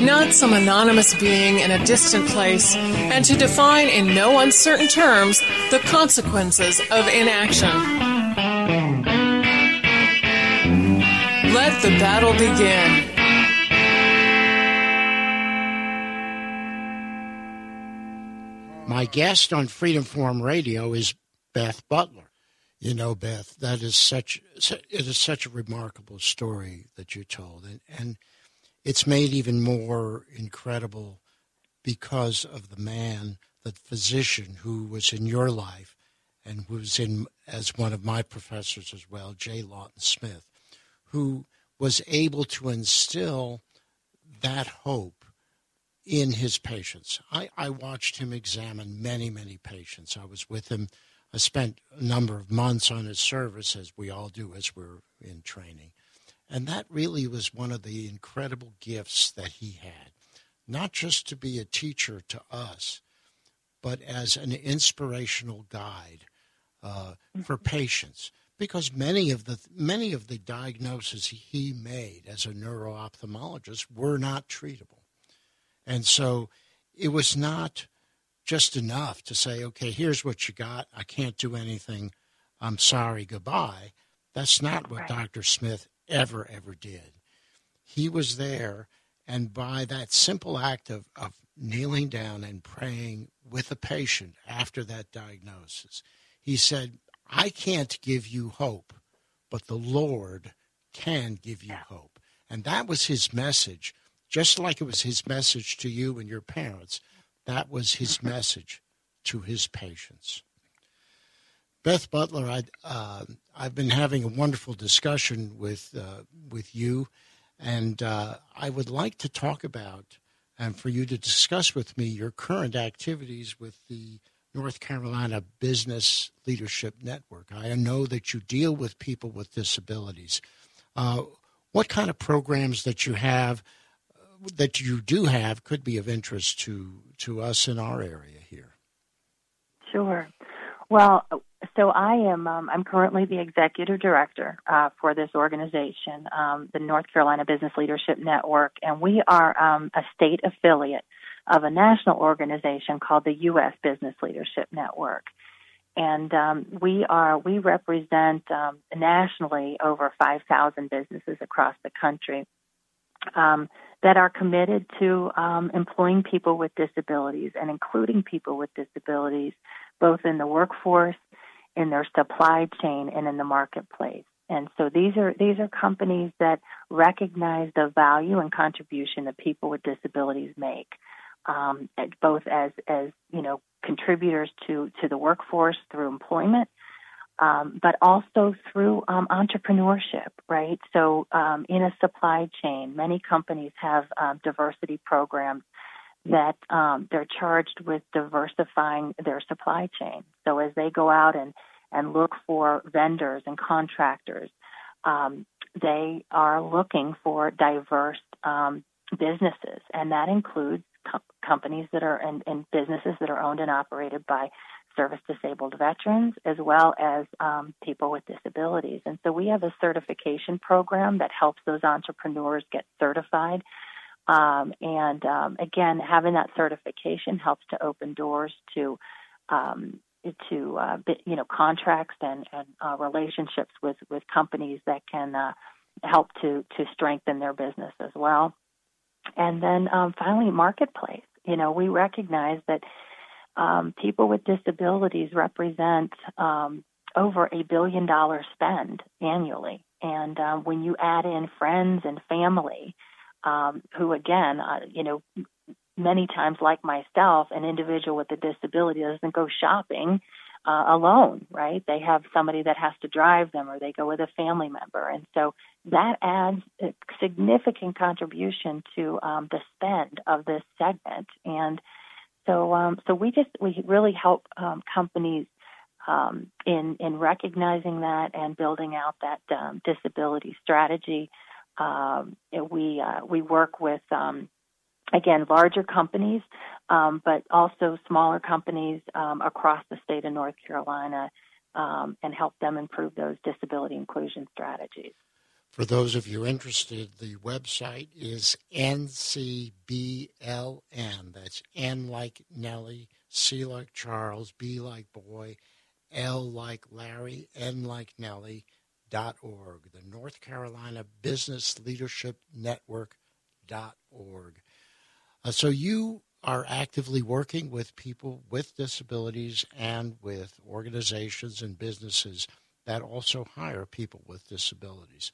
not some anonymous being in a distant place, and to define in no uncertain terms the consequences of inaction. Let the battle begin. My guest on Freedom Forum Radio is Beth Butler. You know, Beth, that is such it is such a remarkable story that you told, and and it's made even more incredible because of the man, the physician who was in your life and was in as one of my professors as well, J. Lawton Smith, who was able to instill that hope in his patients. I, I watched him examine many, many patients. I was with him. I spent a number of months on his service, as we all do as we're in training. And that really was one of the incredible gifts that he had, not just to be a teacher to us, but as an inspirational guide uh, for mm-hmm. patients. Because many of the many of the diagnoses he made as a neuro-ophthalmologist were not treatable, and so it was not just enough to say, "Okay, here's what you got. I can't do anything. I'm sorry. Goodbye." That's not what right. Dr. Smith ever, ever did. He was there, and by that simple act of, of kneeling down and praying with a patient after that diagnosis, he said, I can't give you hope, but the Lord can give you hope. And that was his message, just like it was his message to you and your parents. That was his message to his patients. Beth Butler, I, uh, I've been having a wonderful discussion with uh, with you, and uh, I would like to talk about and for you to discuss with me your current activities with the North Carolina Business Leadership Network. I know that you deal with people with disabilities. Uh, what kind of programs that you have uh, that you do have could be of interest to to us in our area here? Sure. Well, so I am um, I'm currently the executive director uh, for this organization, um, the North Carolina Business Leadership Network, and we are um, a state affiliate of a national organization called the U.S. Business Leadership Network. And um, we are we represent um, nationally over 5,000 businesses across the country um, that are committed to employing people with disabilities and including people with disabilities both in the workforce, in their supply chain, and in the marketplace. And so these are these are companies that recognize the value and contribution that people with disabilities make, um, both as as you know contributors to to the workforce through employment, um, but also through um, entrepreneurship, right? So um, in a supply chain, many companies have um, diversity programs that um, they're charged with diversifying their supply chain. So as they go out and, and look for vendors and contractors, um, they are looking for diverse um, businesses, and that includes co- companies that are and, and, businesses that are owned and operated by service disabled veterans as well as um, people with disabilities. And so we have a certification program that helps those entrepreneurs get certified um, and um, again, having that certification helps to open doors to um, to uh, you know contracts and, and uh, relationships with, with companies that can uh, help to to strengthen their business as well. And then um, finally, marketplace. You know, we recognize that um, people with disabilities represent um, over a billion dollar spend annually And when you add in friends and family, um, who again, uh, you know, many times, like myself, an individual with a disability doesn't go shopping uh, alone, right? They have somebody that has to drive them, or they go with a family member, and so that adds a significant contribution to um, the spend of this segment. And so, um, so we just we really help um, companies um, in in recognizing that and building out that um, disability strategy. Um, we uh, we work with um, again larger companies, um, but also smaller companies um, across the state of North Carolina, um, and help them improve those disability inclusion strategies. For those of you interested, the website is NCBLN. That's N like Nellie, C like Charles, B like boy, L like Larry, N like Nellie, dot org, the North Carolina Business Leadership Network dot org. Uh, so you are actively working with people with disabilities and with organizations and businesses that also hire people with disabilities.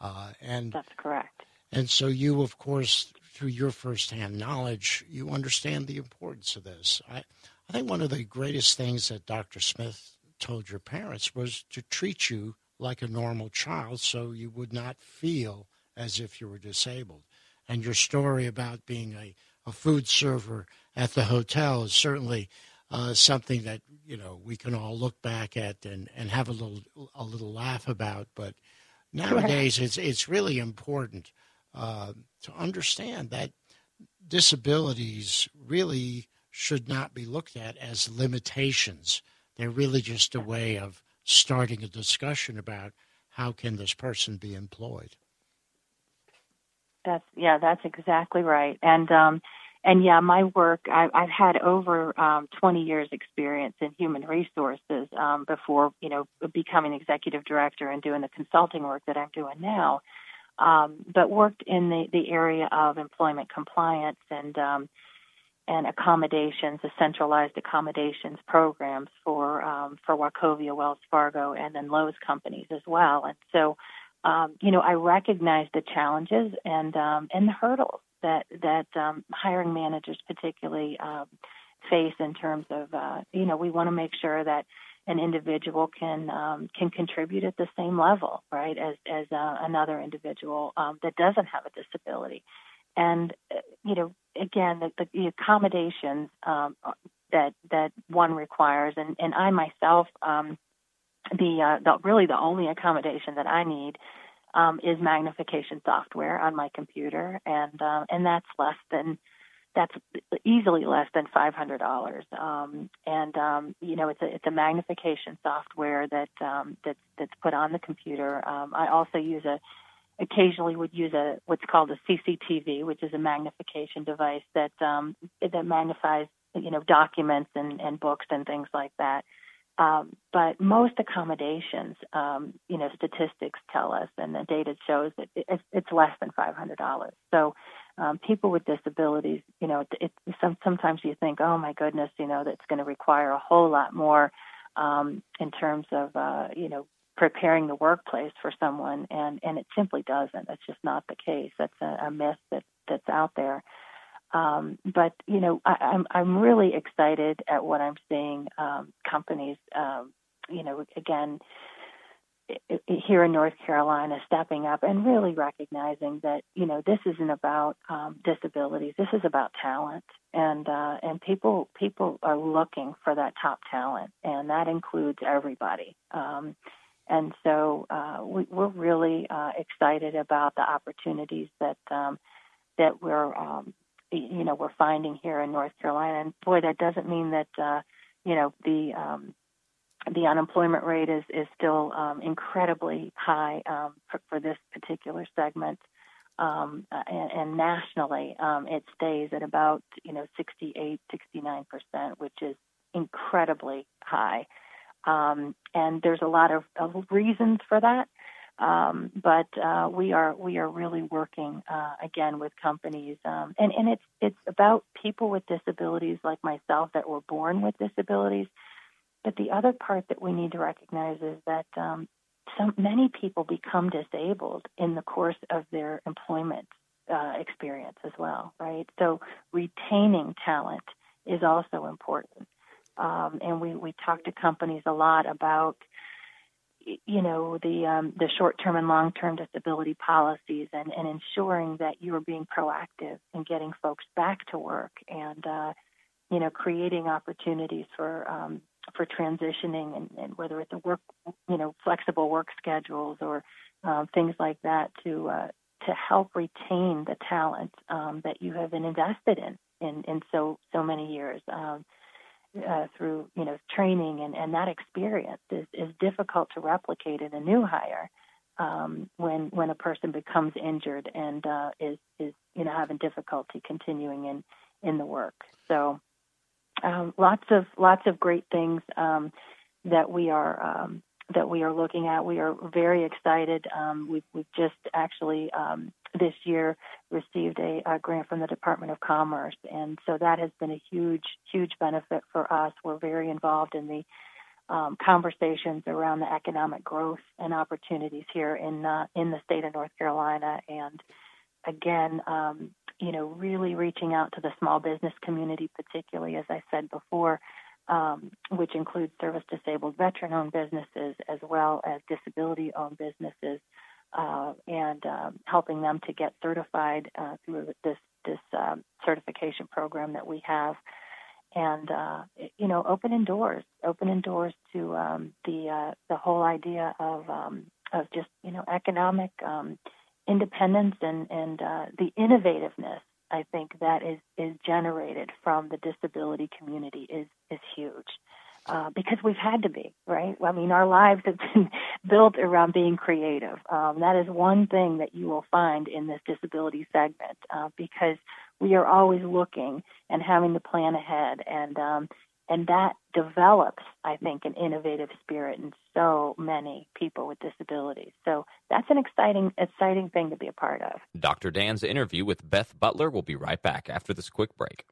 Uh, and that's correct. And so you, of course, through your firsthand knowledge, you understand the importance of this. I, I think one of the greatest things that Dr. Smith told your parents was to treat you like a normal child so you would not feel as if you were disabled. And your story about being a, a food server at the hotel is certainly uh, something that you know we can all look back at and, and have a little a little laugh about. But nowadays, it's it's really important uh, to understand that disabilities really should not be looked at as limitations. They're really just a way of starting a discussion about how can this person be employed. That's yeah, that's exactly right. And um, and yeah, my work I, I've had over um, 20 years experience in human resources um, before you know becoming executive director and doing the consulting work that I'm doing now. Um, but worked in the the area of employment compliance and um, and accommodations, the centralized accommodations programs for um, for Wachovia, Wells Fargo, and then Lowe's companies as well. And so, um, you know, I recognize the challenges and um, and the hurdles that that um, hiring managers particularly um, face in terms of, uh, you know, we want to make sure that an individual can um, can contribute at the same level, right, as as uh, another individual um, that doesn't have a disability and uh, you know again the, the accommodations um, that that one requires and and I myself um, the uh, the really the only accommodation that I need um, is magnification software on my computer and uh, and that's less than that's easily less than five hundred dollars. Um, and um, you know it's a it's a magnification software that um, that's that's put on the computer. Um, I also use a occasionally would use a what's called a CCTV, which is a magnification device that um, that magnifies you know documents and, and books and things like that. Um, but most accommodations, um, you know, statistics tell us, and the data shows that it's, it's less than five hundred dollars. So, um, people with disabilities, you know, it, it, some, sometimes you think, oh my goodness, you know, that's going to require a whole lot more um, in terms of, uh, you know, preparing the workplace for someone, and and it simply doesn't. That's just not the case. That's a, a myth that that's out there. Um, but you know, I, I'm I'm really excited at what I'm seeing. Um, companies, um, you know, again here in North Carolina stepping up and really recognizing that you know this isn't about um, disabilities. This is about talent, and uh, and people people are looking for that top talent, and that includes everybody. And so uh, we, are really uh, excited about the opportunities that um, that we're um, you know we're finding here in North Carolina. And boy, that doesn't mean that uh, you know the um, the unemployment rate is is still um, incredibly high um, for, for, this particular segment. Um, and, and, nationally, it stays at about you know 68, 69 percent, which is incredibly high. Um, and there's a lot of, of reasons for that. Um, but uh, we are we are really working uh, again with companies, um, and and it's it's about people with disabilities like myself that were born with disabilities. But the other part that we need to recognize is that um, so many people become disabled in the course of their employment uh, experience as well, right? So retaining talent is also important. Um, and we, we talk to companies a lot about you know the um, the short term and long term disability policies and, and ensuring that you are being proactive in getting folks back to work and uh, you know creating opportunities for um, for transitioning and, and, whether it's a work you know flexible work schedules or um, things like that to uh, to help retain the talent um, that you have been invested in in, in so so many years. Um, uh, through you know training and, and that experience is, is difficult to replicate in a new hire um, when when a person becomes injured and uh, is is you know having difficulty continuing in in the work. So um, lots of lots of great things um, that we are um, that we are looking at. We are very excited. Um, we've, we've just actually um, this year received a, a, grant from the Department of Commerce, and so that has been a huge, huge benefit for us. We're very involved in the um, conversations around the economic growth and opportunities here in uh, in the state of North Carolina, and again, um, you know, really reaching out to the small business community, particularly as I said before um, which includes service disabled veteran owned businesses as well as disability owned businesses, uh, and um, helping them to get certified uh, through this this um, certification program that we have. And uh, you know, opening doors, opening doors to um, the uh, the whole idea of um, of just you know economic um, independence and and uh, the innovativeness I think that is is generated from the disability community is is huge. Uh, because we've had to be, right? I mean, our lives have been built around being creative. Um, that is one thing that you will find in this disability segment uh, because we are always looking and having to plan ahead. And um, and that develops, I think, an innovative spirit in so many people with disabilities. So that's an exciting, exciting thing to be a part of. Dr. Dan's interview with Beth Butler will be right back after this quick break.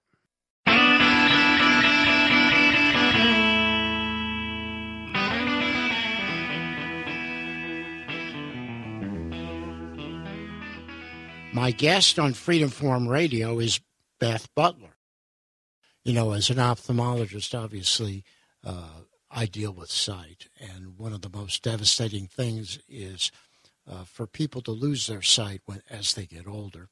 My guest on Freedom Forum Radio is Beth Butler you know, as an ophthalmologist, obviously, uh, I deal with sight, and one of the most devastating things is uh, for people to lose their sight when as they get older.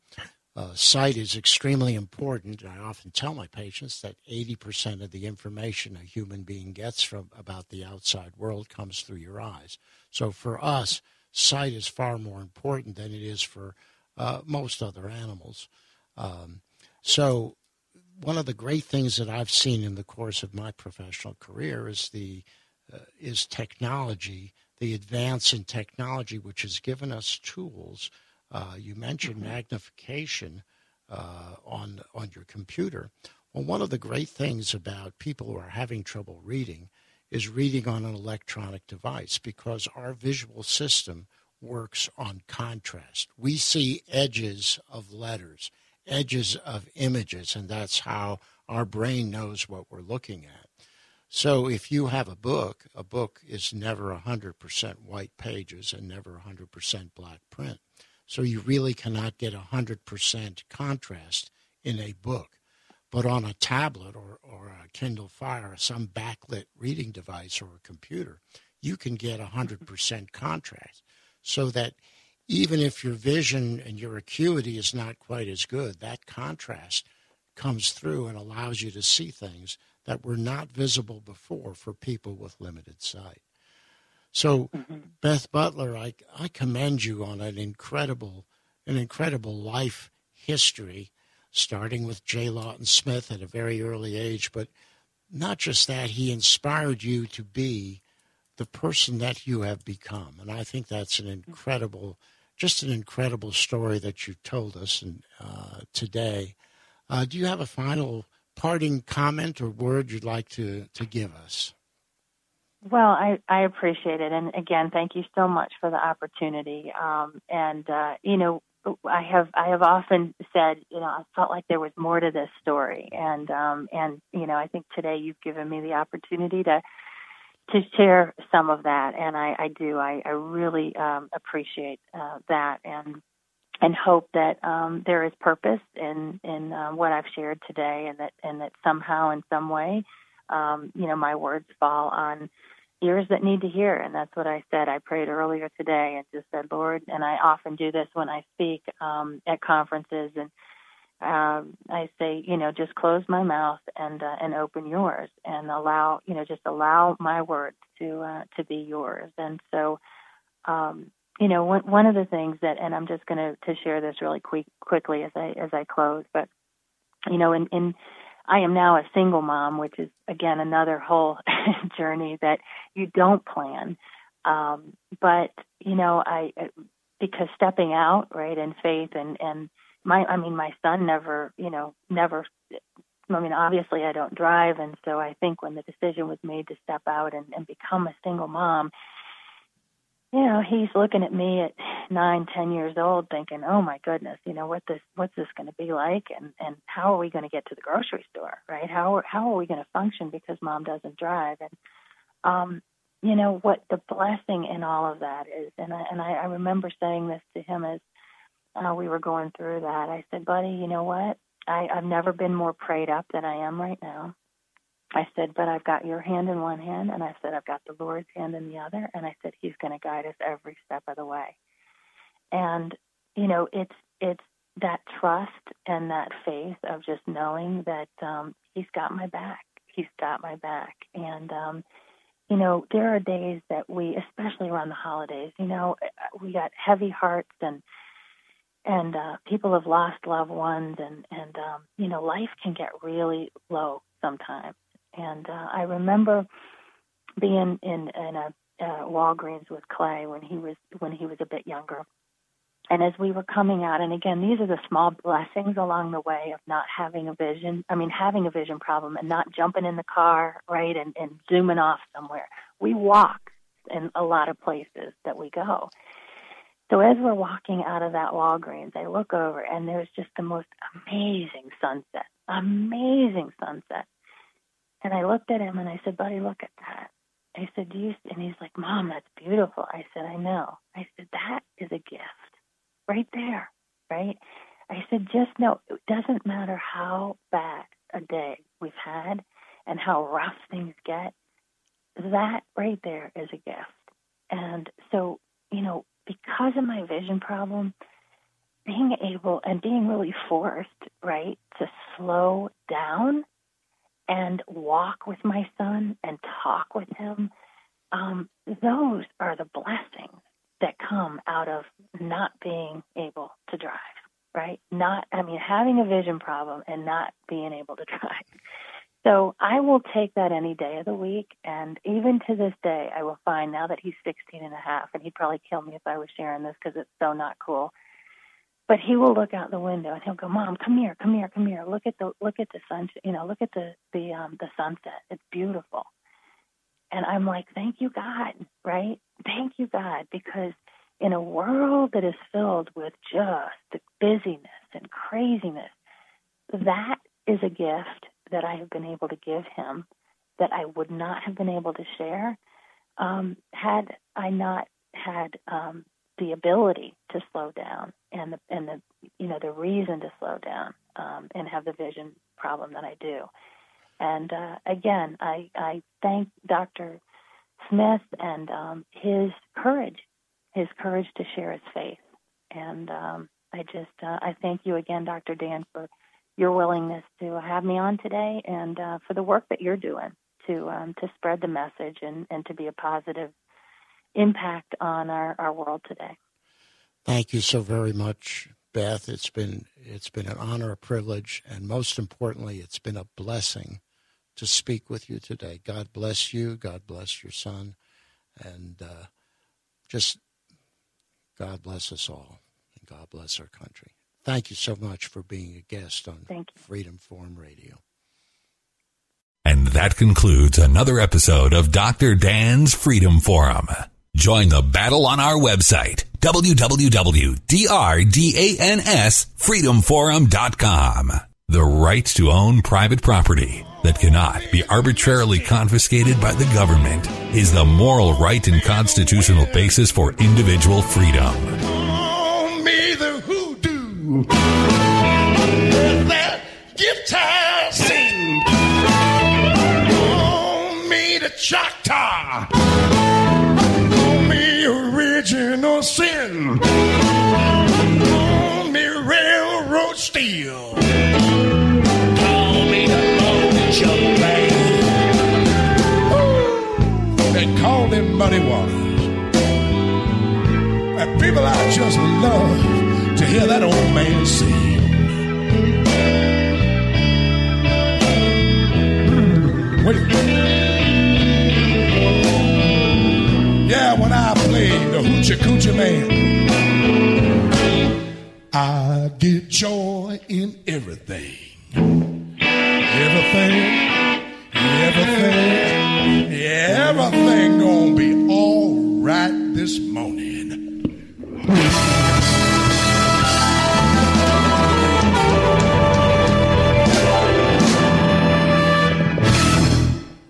Uh, sight is extremely important. I often tell my patients that 80% of the information a human being gets from about the outside world comes through your eyes. So for us, sight is far more important than it is for uh, most other animals. Um, so one of the great things that I've seen in the course of my professional career is the uh, is technology, the advance in technology, which has given us tools. Uh, you mentioned mm-hmm. magnification uh, on on your computer. Well, one of the great things about people who are having trouble reading is reading on an electronic device because our visual system works on contrast. We see edges of letters edges of images, and that's how our brain knows what we're looking at. So if you have a book, a book is never 100% white pages and never 100% black print. So you really cannot get 100% contrast in a book. But on a tablet or, or a Kindle Fire, some backlit reading device or a computer, you can get 100% contrast so that even if your vision and your acuity is not quite as good, that contrast comes through and allows you to see things that were not visible before for people with limited sight. So, mm-hmm. Beth Butler, I, I commend you on an incredible, an incredible life history, starting with J. Lawton Smith at a very early age. But not just that, he inspired you to be the person that you have become. And I think that's an incredible just an incredible story that you told us and, uh, today. Uh, do you have a final parting comment or word you'd like to, to give us? Well, I, I appreciate it. And again, thank you so much for the opportunity. Um, and, uh, you know, I have I have often said, you know, I felt like there was more to this story, and um, and you know, I think today you've given me the opportunity to to share some of that, and I, I do. I, I really um, appreciate uh, that, and and hope that um, there is purpose in in uh, what I've shared today, and that and that somehow, in some way, um, you know, my words fall on ears that need to hear, and that's what I said. I prayed earlier today and just said, Lord, and I often do this when I speak um, at conferences, and um, I say, you know, just close my mouth and uh, and open yours, and allow, you know, just allow my words to uh, to be yours, and so. Um, you know, one one of the things that, and I'm just going to to share this really quick quickly as I as I close, but you know, in in I am now a single mom, which is again another whole journey that you don't plan. Um, but you know, I because stepping out right in faith and and my I mean my son never you know never I mean obviously I don't drive and so I think when the decision was made to step out and, and become a single mom you know, he's looking at me at nine, ten years old, thinking, "Oh my goodness, you know what this, what's this going to be like, and and how are we going to get to the grocery store, right? How how are we going to function because mom doesn't drive?" And um, you know what the blessing in all of that is, and I and I, I remember saying this to him as uh, we were going through that. I said, "Buddy, you know what? I, I've never been more prayed up than I am right now. I said, but I've got your hand in one hand, and I said, I've got the Lord's hand in the other, and I said, He's going to guide us every step of the way. And you know, it's it's that trust and that faith of just knowing that um, He's got my back. He's got my back, and um, you know, there are days that we, especially around the holidays, you know, we got heavy hearts and and uh, people have lost loved ones, and and um, you know, life can get really low sometimes and uh, I remember being in in a uh, Walgreens with Clay when he was when he was a bit younger. And as we were coming out, and again, these are the small blessings along the way of not having a vision. I mean, having a vision problem and not jumping in the car, right, and, and zooming off somewhere. We walk in a lot of places that we go. So as we're walking out of that Walgreens, I look over and there's just the most amazing sunset, amazing sunset. And I looked at him and I said, Buddy, look at that. I said, Do you? And he's like, Mom, that's beautiful. I said, I know. I said, That is a gift right there, right? I said, Just know it doesn't matter how bad a day we've had and how rough things get. That right there is a gift. And so, you know, because of my vision problem, being able and being really forced, right, to slow down and walk with my son and talk with him, um, those are the blessings that come out of not being able to drive, right? Not, I mean, having a vision problem and not being able to drive. So I will take that any day of the week. And even to this day, I will find now that he's 16 and a half, and he'd probably kill me if I was sharing this because it's so not cool. But he will look out the window and he'll go, "Mom, come here, come here, come here. Look at the look at the sun. You know, look at the the um, the sunset. It's beautiful." And I'm like, "Thank you, God, right? Thank you, God, because in a world that is filled with just the busyness and craziness, that is a gift that I have been able to give him that I would not have been able to share um, had I not had um, the ability to slow down and the and the you know the reason to slow down um, and have the vision problem that I do. And uh, again, I I thank Dr. Smith and um, his courage, his courage to share his faith. And um, I just uh, I thank you again, Dr. Dan, for your willingness to have me on today and uh, for the work that you're doing to um, to spread the message and, and to be a positive impact on our, our world today. Thank you so very much, Beth. It's been it's been an honor, a privilege, and most importantly, it's been a blessing to speak with you today. God bless you. God bless your son, and uh, just God bless us all, and God bless our country. Thank you so much for being a guest on Freedom Forum Radio. And that concludes another episode of Dr. Dan's Freedom Forum. Join the battle on our website, www.drdansfreedomforum.com. The right to own private property that cannot be arbitrarily confiscated by the government is the moral right and constitutional basis for individual freedom. The that guitar sing. Me the Choctaw. Me original sin. Me railroad steel. Me the. They call muddy waters. And people, I just love to hear that old man sing. Hmm, wait. Yeah, when I played the Hoochie Coochie Man, I get joy in everything. Everything, everything, everything gonna be all right this morning.